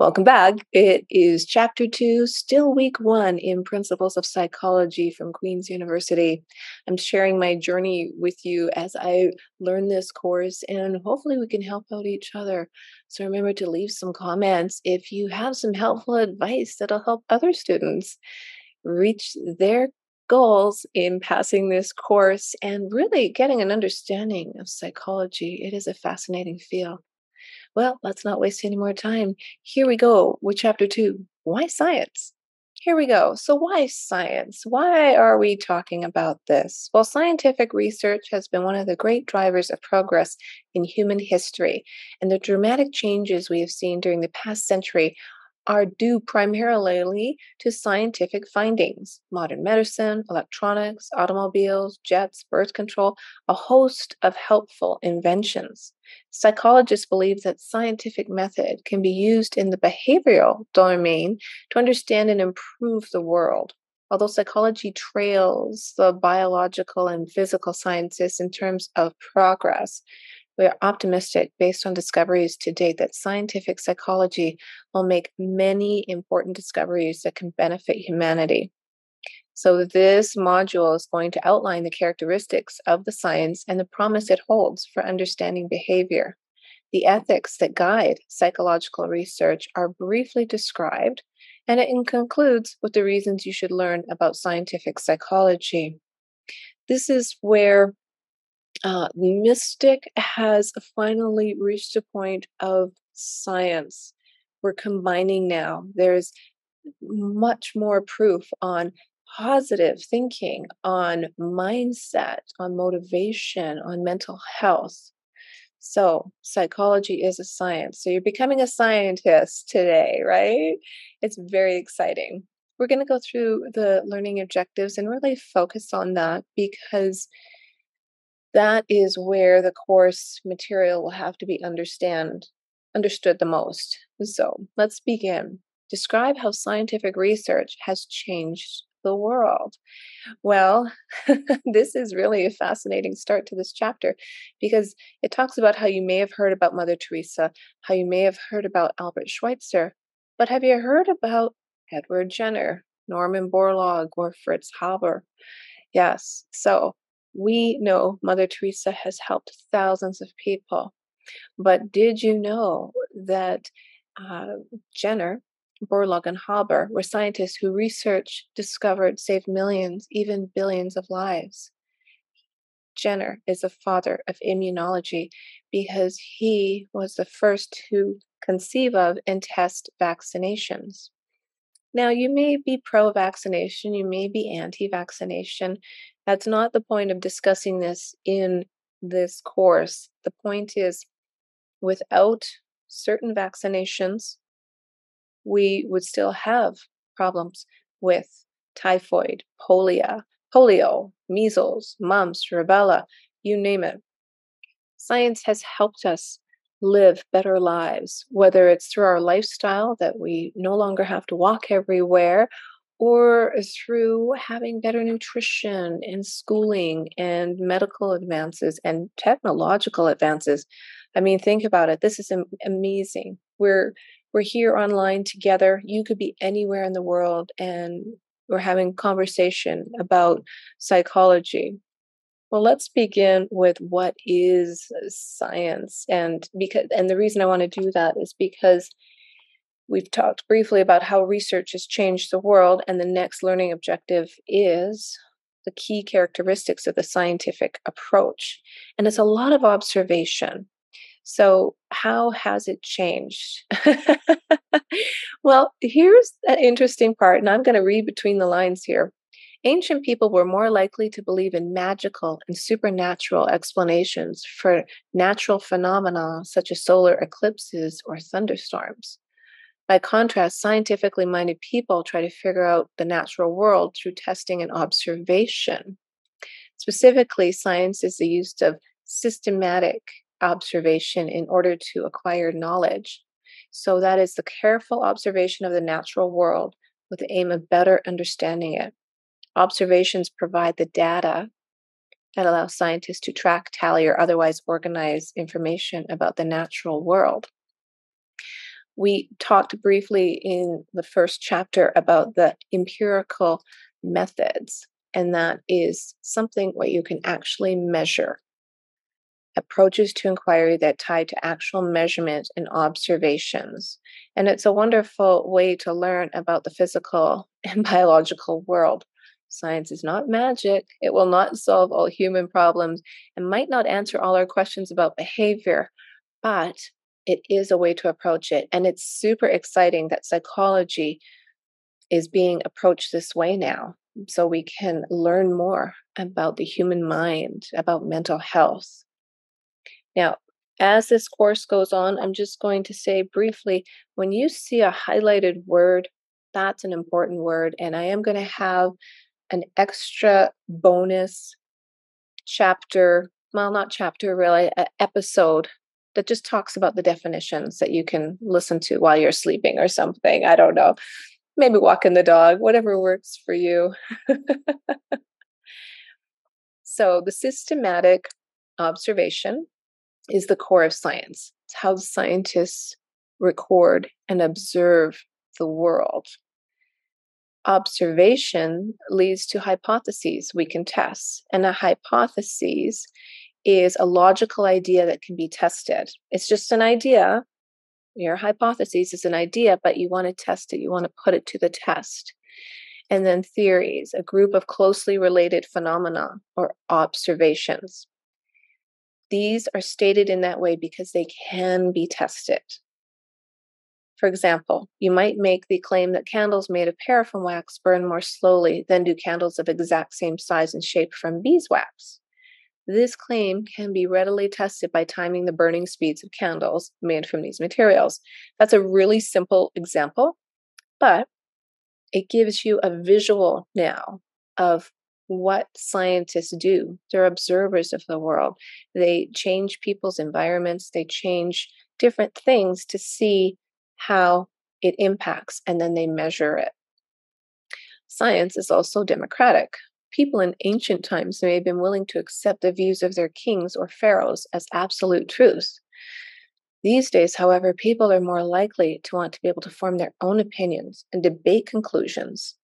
Welcome back. It is chapter two, still week one in Principles of Psychology from Queen's University. I'm sharing my journey with you as I learn this course, and hopefully, we can help out each other. So, remember to leave some comments if you have some helpful advice that'll help other students reach their goals in passing this course and really getting an understanding of psychology. It is a fascinating field. Well, let's not waste any more time. Here we go with chapter two Why science? Here we go. So, why science? Why are we talking about this? Well, scientific research has been one of the great drivers of progress in human history, and the dramatic changes we have seen during the past century are due primarily to scientific findings modern medicine, electronics, automobiles, jets, birth control, a host of helpful inventions. Psychologists believe that scientific method can be used in the behavioral domain to understand and improve the world. Although psychology trails the biological and physical sciences in terms of progress, we are optimistic based on discoveries to date that scientific psychology will make many important discoveries that can benefit humanity. So, this module is going to outline the characteristics of the science and the promise it holds for understanding behavior. The ethics that guide psychological research are briefly described, and it concludes with the reasons you should learn about scientific psychology. This is where uh, mystic has finally reached a point of science. We're combining now. There's much more proof on positive thinking, on mindset, on motivation, on mental health. So, psychology is a science. So, you're becoming a scientist today, right? It's very exciting. We're going to go through the learning objectives and really focus on that because that is where the course material will have to be understand understood the most. So let's begin. Describe how scientific research has changed the world. Well, this is really a fascinating start to this chapter because it talks about how you may have heard about Mother Teresa, how you may have heard about Albert Schweitzer, but have you heard about Edward Jenner, Norman Borlaug, or Fritz Haber? Yes. So we know Mother Teresa has helped thousands of people. But did you know that uh, Jenner, Borlaug, and Haber were scientists who researched, discovered, saved millions, even billions of lives? Jenner is the father of immunology because he was the first to conceive of and test vaccinations. Now, you may be pro vaccination, you may be anti vaccination, that's not the point of discussing this in this course. The point is without certain vaccinations, we would still have problems with typhoid, polio, polio, measles, mumps, rubella, you name it. Science has helped us live better lives, whether it's through our lifestyle that we no longer have to walk everywhere or through having better nutrition and schooling and medical advances and technological advances. I mean, think about it. This is amazing. We're we're here online together. You could be anywhere in the world and we're having conversation about psychology. Well, let's begin with what is uh, science and because and the reason I want to do that is because We've talked briefly about how research has changed the world, and the next learning objective is the key characteristics of the scientific approach. And it's a lot of observation. So, how has it changed? well, here's an interesting part, and I'm going to read between the lines here. Ancient people were more likely to believe in magical and supernatural explanations for natural phenomena such as solar eclipses or thunderstorms. By contrast, scientifically minded people try to figure out the natural world through testing and observation. Specifically, science is the use of systematic observation in order to acquire knowledge. So, that is the careful observation of the natural world with the aim of better understanding it. Observations provide the data that allow scientists to track, tally, or otherwise organize information about the natural world. We talked briefly in the first chapter about the empirical methods, and that is something what you can actually measure. Approaches to inquiry that tie to actual measurement and observations. And it's a wonderful way to learn about the physical and biological world. Science is not magic. It will not solve all human problems and might not answer all our questions about behavior, but it is a way to approach it. And it's super exciting that psychology is being approached this way now. So we can learn more about the human mind, about mental health. Now, as this course goes on, I'm just going to say briefly when you see a highlighted word, that's an important word. And I am going to have an extra bonus chapter, well, not chapter really, an episode that just talks about the definitions that you can listen to while you're sleeping or something. I don't know. Maybe walking the dog, whatever works for you. so, the systematic observation is the core of science. It's how scientists record and observe the world. Observation leads to hypotheses we can test, and a hypothesis is a logical idea that can be tested. It's just an idea. Your hypothesis is an idea, but you want to test it, you want to put it to the test. And then theories, a group of closely related phenomena or observations. These are stated in that way because they can be tested. For example, you might make the claim that candles made of paraffin wax burn more slowly than do candles of exact same size and shape from beeswax. This claim can be readily tested by timing the burning speeds of candles made from these materials. That's a really simple example, but it gives you a visual now of what scientists do. They're observers of the world. They change people's environments, they change different things to see how it impacts, and then they measure it. Science is also democratic. People in ancient times may have been willing to accept the views of their kings or pharaohs as absolute truth. These days, however, people are more likely to want to be able to form their own opinions and debate conclusions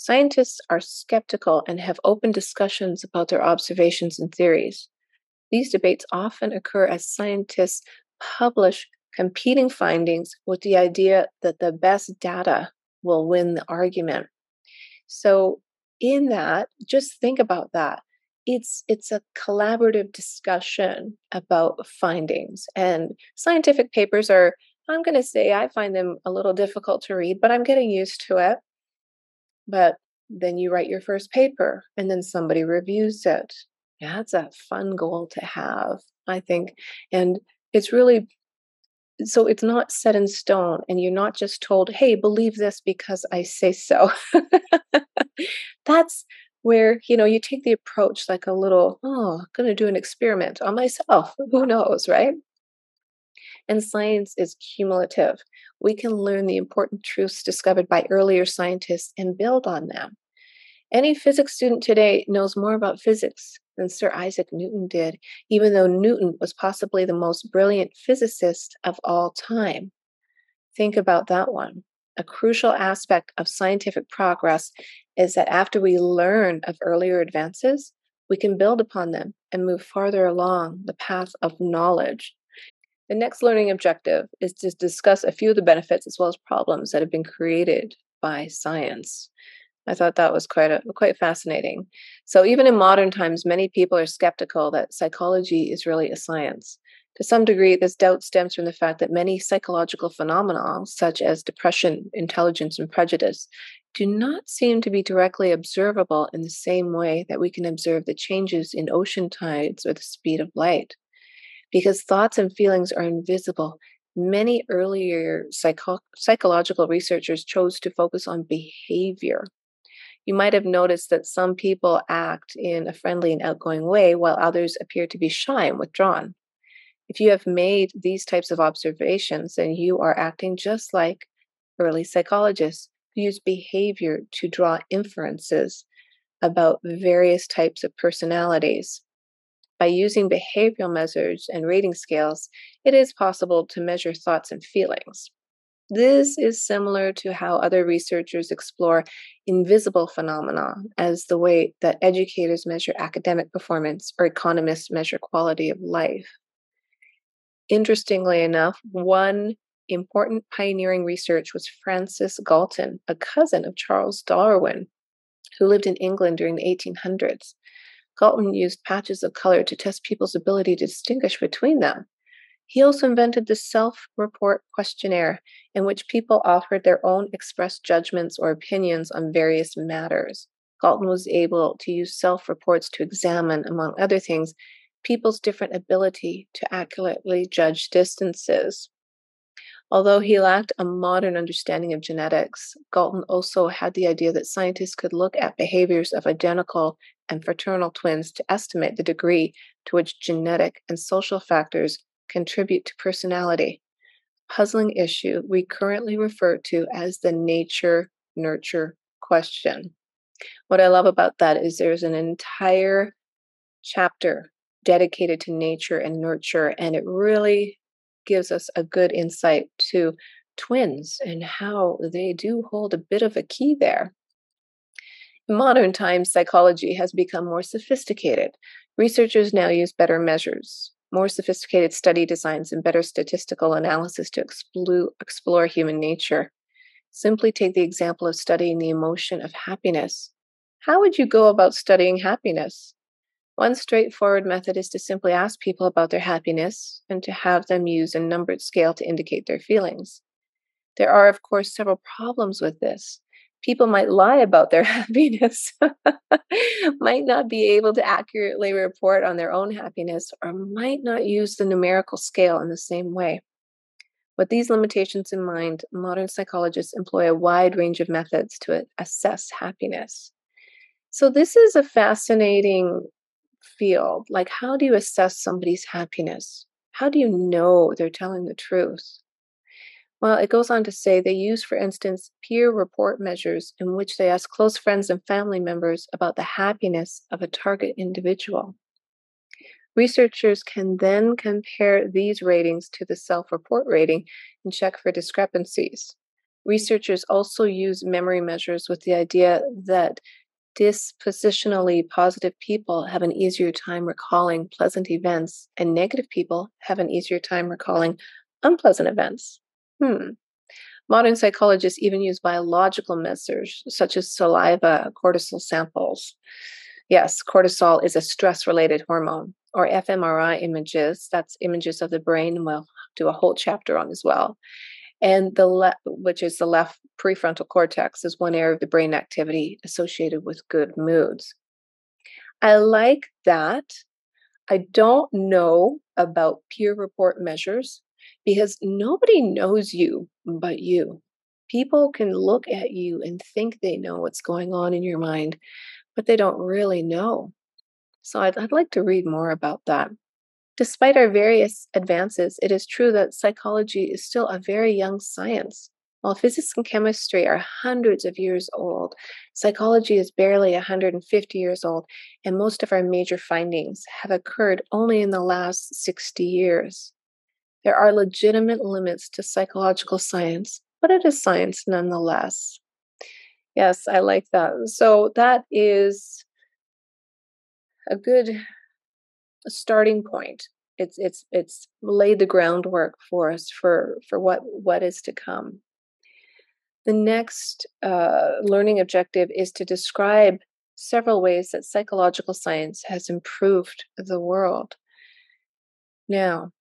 Scientists are skeptical and have open discussions about their observations and theories. These debates often occur as scientists publish competing findings with the idea that the best data will win the argument. So, in that, just think about that. It's it's a collaborative discussion about findings and scientific papers are I'm going to say I find them a little difficult to read, but I'm getting used to it. But then you write your first paper and then somebody reviews it. That's a fun goal to have, I think. And it's really so it's not set in stone and you're not just told, hey, believe this because I say so. That's where, you know, you take the approach like a little, oh, I'm going to do an experiment on myself. Who knows, right? And science is cumulative. We can learn the important truths discovered by earlier scientists and build on them. Any physics student today knows more about physics than Sir Isaac Newton did, even though Newton was possibly the most brilliant physicist of all time. Think about that one. A crucial aspect of scientific progress is that after we learn of earlier advances, we can build upon them and move farther along the path of knowledge the next learning objective is to discuss a few of the benefits as well as problems that have been created by science. I thought that was quite a, quite fascinating. So even in modern times, many people are skeptical that psychology is really a science. To some degree, this doubt stems from the fact that many psychological phenomena, such as depression, intelligence, and prejudice, do not seem to be directly observable in the same way that we can observe the changes in ocean tides or the speed of light because thoughts and feelings are invisible. Many earlier psycho- psychological researchers chose to focus on behavior. You might have noticed that some people act in a friendly and outgoing way, while others appear to be shy and withdrawn. If you have made these types of observations, then you are acting just like early psychologists who use behavior to draw inferences about various types of personalities. By using behavioral measures and rating scales, it is possible to measure thoughts and feelings. This is similar to how other researchers explore invisible phenomena as the way that educators measure academic performance or economists measure quality of life. Interestingly enough, one important pioneering research was Francis Galton, a cousin of Charles Darwin, who lived in England during the 1800s. Galton used patches of color to test people's ability to distinguish between them. He also invented the self report questionnaire, in which people offered their own expressed judgments or opinions on various matters. Galton was able to use self reports to examine, among other things, people's different ability to accurately judge distances. Although he lacked a modern understanding of genetics, Galton also had the idea that scientists could look at behaviors of identical and fraternal twins to estimate the degree to which genetic and social factors contribute to personality, puzzling issue we currently refer to as the nature nurture question. What I love about that is there's an entire chapter dedicated to nature and nurture, and it really gives us a good insight to twins and how they do hold a bit of a key there. In modern times, psychology has become more sophisticated. Researchers now use better measures, more sophisticated study designs and better statistical analysis to explore, human nature. Simply take the example of studying the emotion of happiness. How would you go about studying happiness? One straightforward method is to simply ask people about their happiness and to have them use a numbered scale to indicate their feelings. There are, of course, several problems with this people might lie about their happiness, might not be able to accurately report on their own happiness, or might not use the numerical scale in the same way. With these limitations in mind, modern psychologists employ a wide range of methods to assess happiness. So, this is a fascinating field. Like, how do you assess somebody's happiness? How do you know they're telling the truth? Well, it goes on to say they use, for instance, peer report measures in which they ask close friends and family members about the happiness of a target individual. Researchers can then compare these ratings to the self report rating and check for discrepancies. Researchers also use memory measures with the idea that dispositionally positive people have an easier time recalling pleasant events, and negative people have an easier time recalling unpleasant events. Hmm. Modern psychologists even use biological measures such as saliva, cortisol samples. Yes, cortisol is a stress related hormone, or fMRI images. That's images of the brain. We'll do a whole chapter on as well. And the left, which is the left prefrontal cortex, is one area of the brain activity associated with good moods. I like that. I don't know about peer report measures because nobody knows you but you. People can look at you and think they know what's going on in your mind, but they don't really know. So I'd, I'd like to read more about that. Despite our various advances, it is true that psychology is still a very young science. While physics and chemistry are hundreds of years old, psychology is barely 150 years old, and most of our major findings have occurred only in the last 60 years. There are legitimate limits to psychological science, but it is science nonetheless. Yes, I like that. So that is a good starting point. It's it's it's laid the groundwork for us for for what what is to come. The next uh, learning objective is to describe several ways that psychological science has improved the world. Now,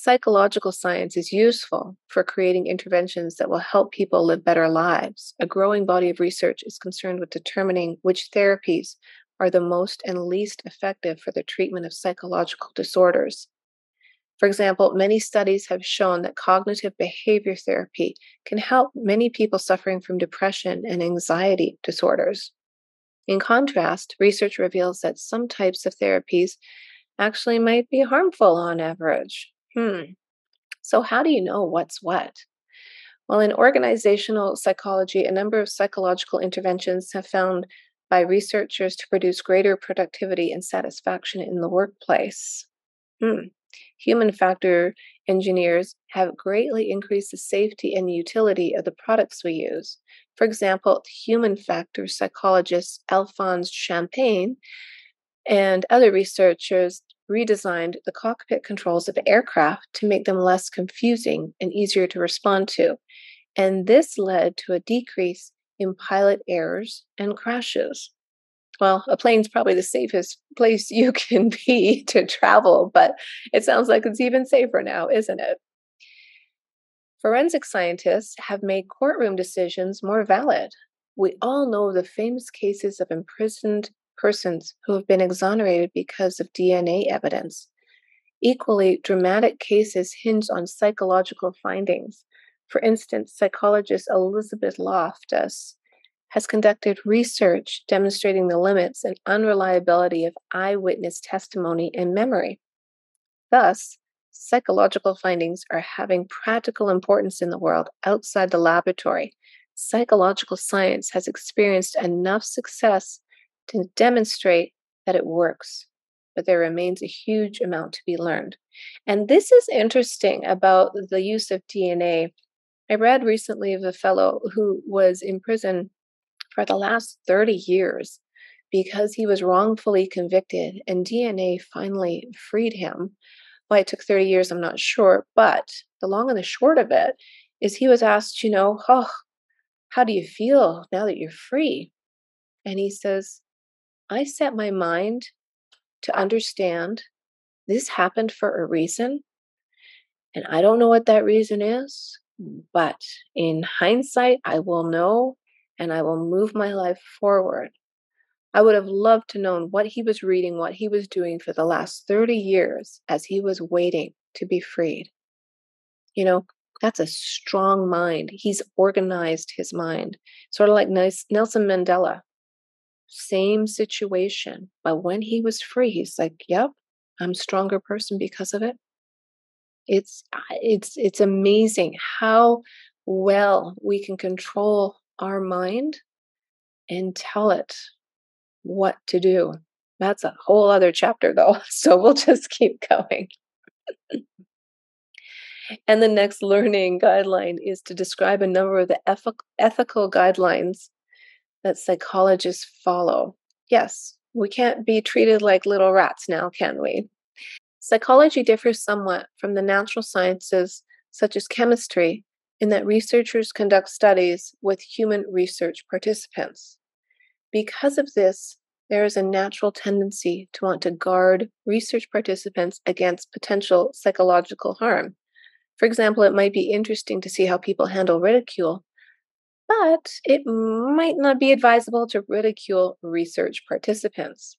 Psychological science is useful for creating interventions that will help people live better lives. A growing body of research is concerned with determining which therapies are the most and least effective for the treatment of psychological disorders. For example, many studies have shown that cognitive behavior therapy can help many people suffering from depression and anxiety disorders. In contrast, research reveals that some types of therapies actually might be harmful on average. Hmm. So, how do you know what's what? Well, in organizational psychology, a number of psychological interventions have found by researchers to produce greater productivity and satisfaction in the workplace. Hmm. human factor engineers have greatly increased the safety and utility of the products we use. For example, human factor psychologist Alphonse Chapanis and other researchers redesigned the cockpit controls of aircraft to make them less confusing and easier to respond to. And this led to a decrease in pilot errors and crashes. Well, a plane's probably the safest place you can be to travel, but it sounds like it's even safer now, isn't it? Forensic scientists have made courtroom decisions more valid. We all know the famous cases of imprisoned persons who have been exonerated because of DNA evidence. Equally dramatic cases hinge on psychological findings. For instance, psychologist Elizabeth Loftus has conducted research demonstrating the limits and unreliability of eyewitness testimony and memory. Thus, psychological findings are having practical importance in the world outside the laboratory. Psychological science has experienced enough success to demonstrate that it works, but there remains a huge amount to be learned. And this is interesting about the use of DNA. I read recently of a fellow who was in prison for the last 30 years because he was wrongfully convicted, and DNA finally freed him. Why it took 30 years, I'm not sure. But the long and the short of it is he was asked, you know, oh, how do you feel now that you're free? And he says, I set my mind to understand this happened for a reason. And I don't know what that reason is, but in hindsight, I will know and I will move my life forward. I would have loved to know what he was reading, what he was doing for the last 30 years as he was waiting to be freed. You know, that's a strong mind. He's organized his mind, sort of like Nelson Mandela same situation. But when he was free, he's like, yep, I'm a stronger person because of it. It's it's it's amazing how well we can control our mind and tell it what to do. That's a whole other chapter though. So we'll just keep going. and the next learning guideline is to describe a number of the ethical guidelines that psychologists follow. Yes, we can't be treated like little rats now, can we? Psychology differs somewhat from the natural sciences, such as chemistry, in that researchers conduct studies with human research participants. Because of this, there is a natural tendency to want to guard research participants against potential psychological harm. For example, it might be interesting to see how people handle ridicule but it might not be advisable to ridicule research participants.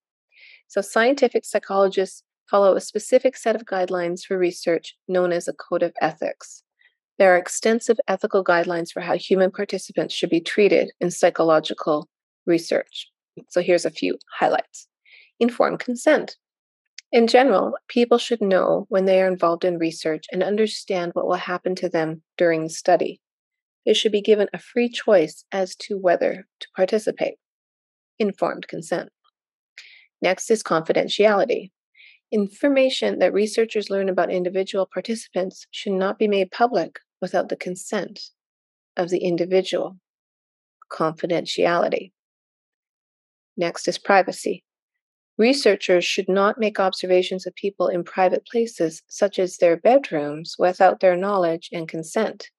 So, scientific psychologists follow a specific set of guidelines for research known as a code of ethics. There are extensive ethical guidelines for how human participants should be treated in psychological research. So, here's a few highlights informed consent. In general, people should know when they are involved in research and understand what will happen to them during the study they should be given a free choice as to whether to participate. Informed consent. Next is confidentiality. Information that researchers learn about individual participants should not be made public without the consent of the individual. Confidentiality. Next is privacy. Researchers should not make observations of people in private places, such as their bedrooms, without their knowledge and consent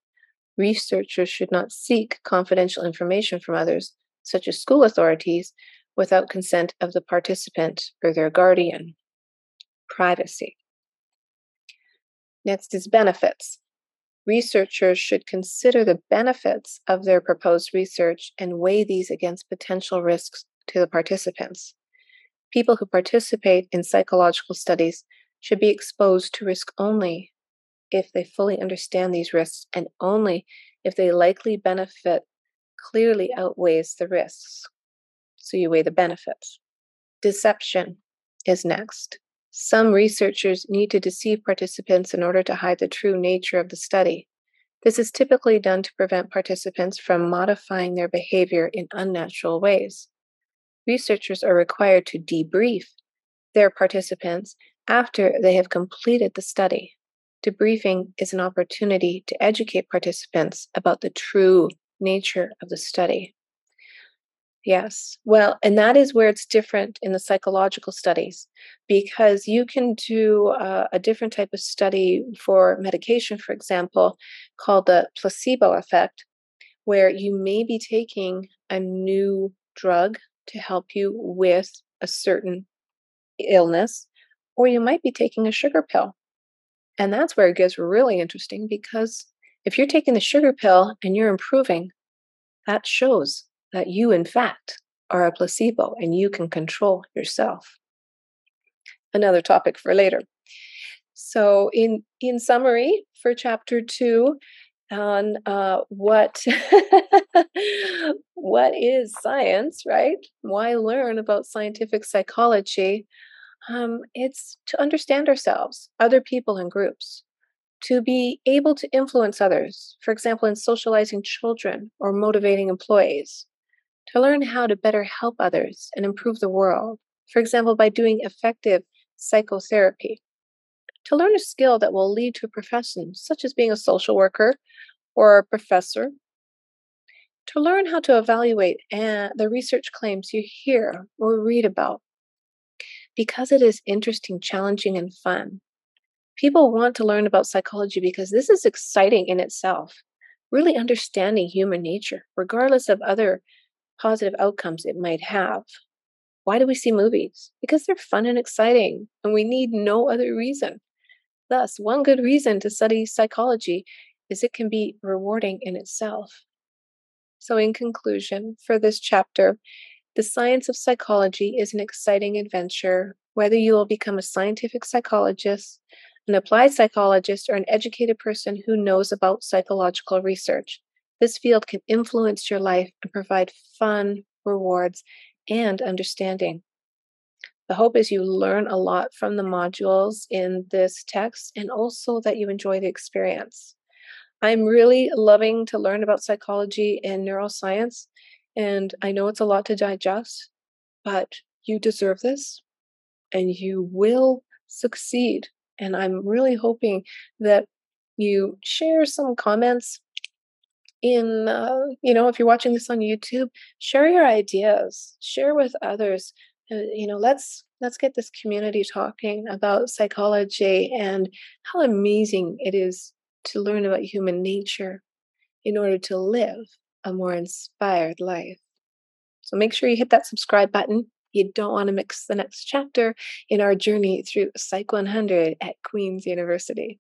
researchers should not seek confidential information from others, such as school authorities, without consent of the participant or their guardian. Privacy. Next is benefits. Researchers should consider the benefits of their proposed research and weigh these against potential risks to the participants. People who participate in psychological studies should be exposed to risk only if they fully understand these risks and only if the likely benefit clearly outweighs the risks. So you weigh the benefits. Deception is next. Some researchers need to deceive participants in order to hide the true nature of the study. This is typically done to prevent participants from modifying their behavior in unnatural ways. Researchers are required to debrief their participants after they have completed the study. Debriefing is an opportunity to educate participants about the true nature of the study. Yes. Well, and that is where it's different in the psychological studies because you can do uh, a different type of study for medication, for example, called the placebo effect, where you may be taking a new drug to help you with a certain illness, or you might be taking a sugar pill. And that's where it gets really interesting because if you're taking the sugar pill and you're improving, that shows that you, in fact, are a placebo and you can control yourself. Another topic for later. So, in in summary, for chapter two, on uh, what what is science, right? Why learn about scientific psychology? Um, it's to understand ourselves, other people, and groups, to be able to influence others. For example, in socializing children or motivating employees, to learn how to better help others and improve the world, for example, by doing effective psychotherapy. To learn a skill that will lead to a profession, such as being a social worker or a professor. To learn how to evaluate the research claims you hear or read about. Because it is interesting, challenging, and fun. People want to learn about psychology because this is exciting in itself. Really understanding human nature, regardless of other positive outcomes it might have. Why do we see movies? Because they're fun and exciting, and we need no other reason. Thus, one good reason to study psychology is it can be rewarding in itself. So, in conclusion, for this chapter, the science of psychology is an exciting adventure, whether you will become a scientific psychologist, an applied psychologist, or an educated person who knows about psychological research. This field can influence your life and provide fun, rewards, and understanding. The hope is you learn a lot from the modules in this text and also that you enjoy the experience. I'm really loving to learn about psychology and neuroscience, and I know it's a lot to digest, but you deserve this and you will succeed. And I'm really hoping that you share some comments in uh, you know if you're watching this on youtube share your ideas share with others uh, you know let's let's get this community talking about psychology and how amazing it is to learn about human nature in order to live a more inspired life so make sure you hit that subscribe button you don't want to mix the next chapter in our journey through Psych 100 at Queen's University.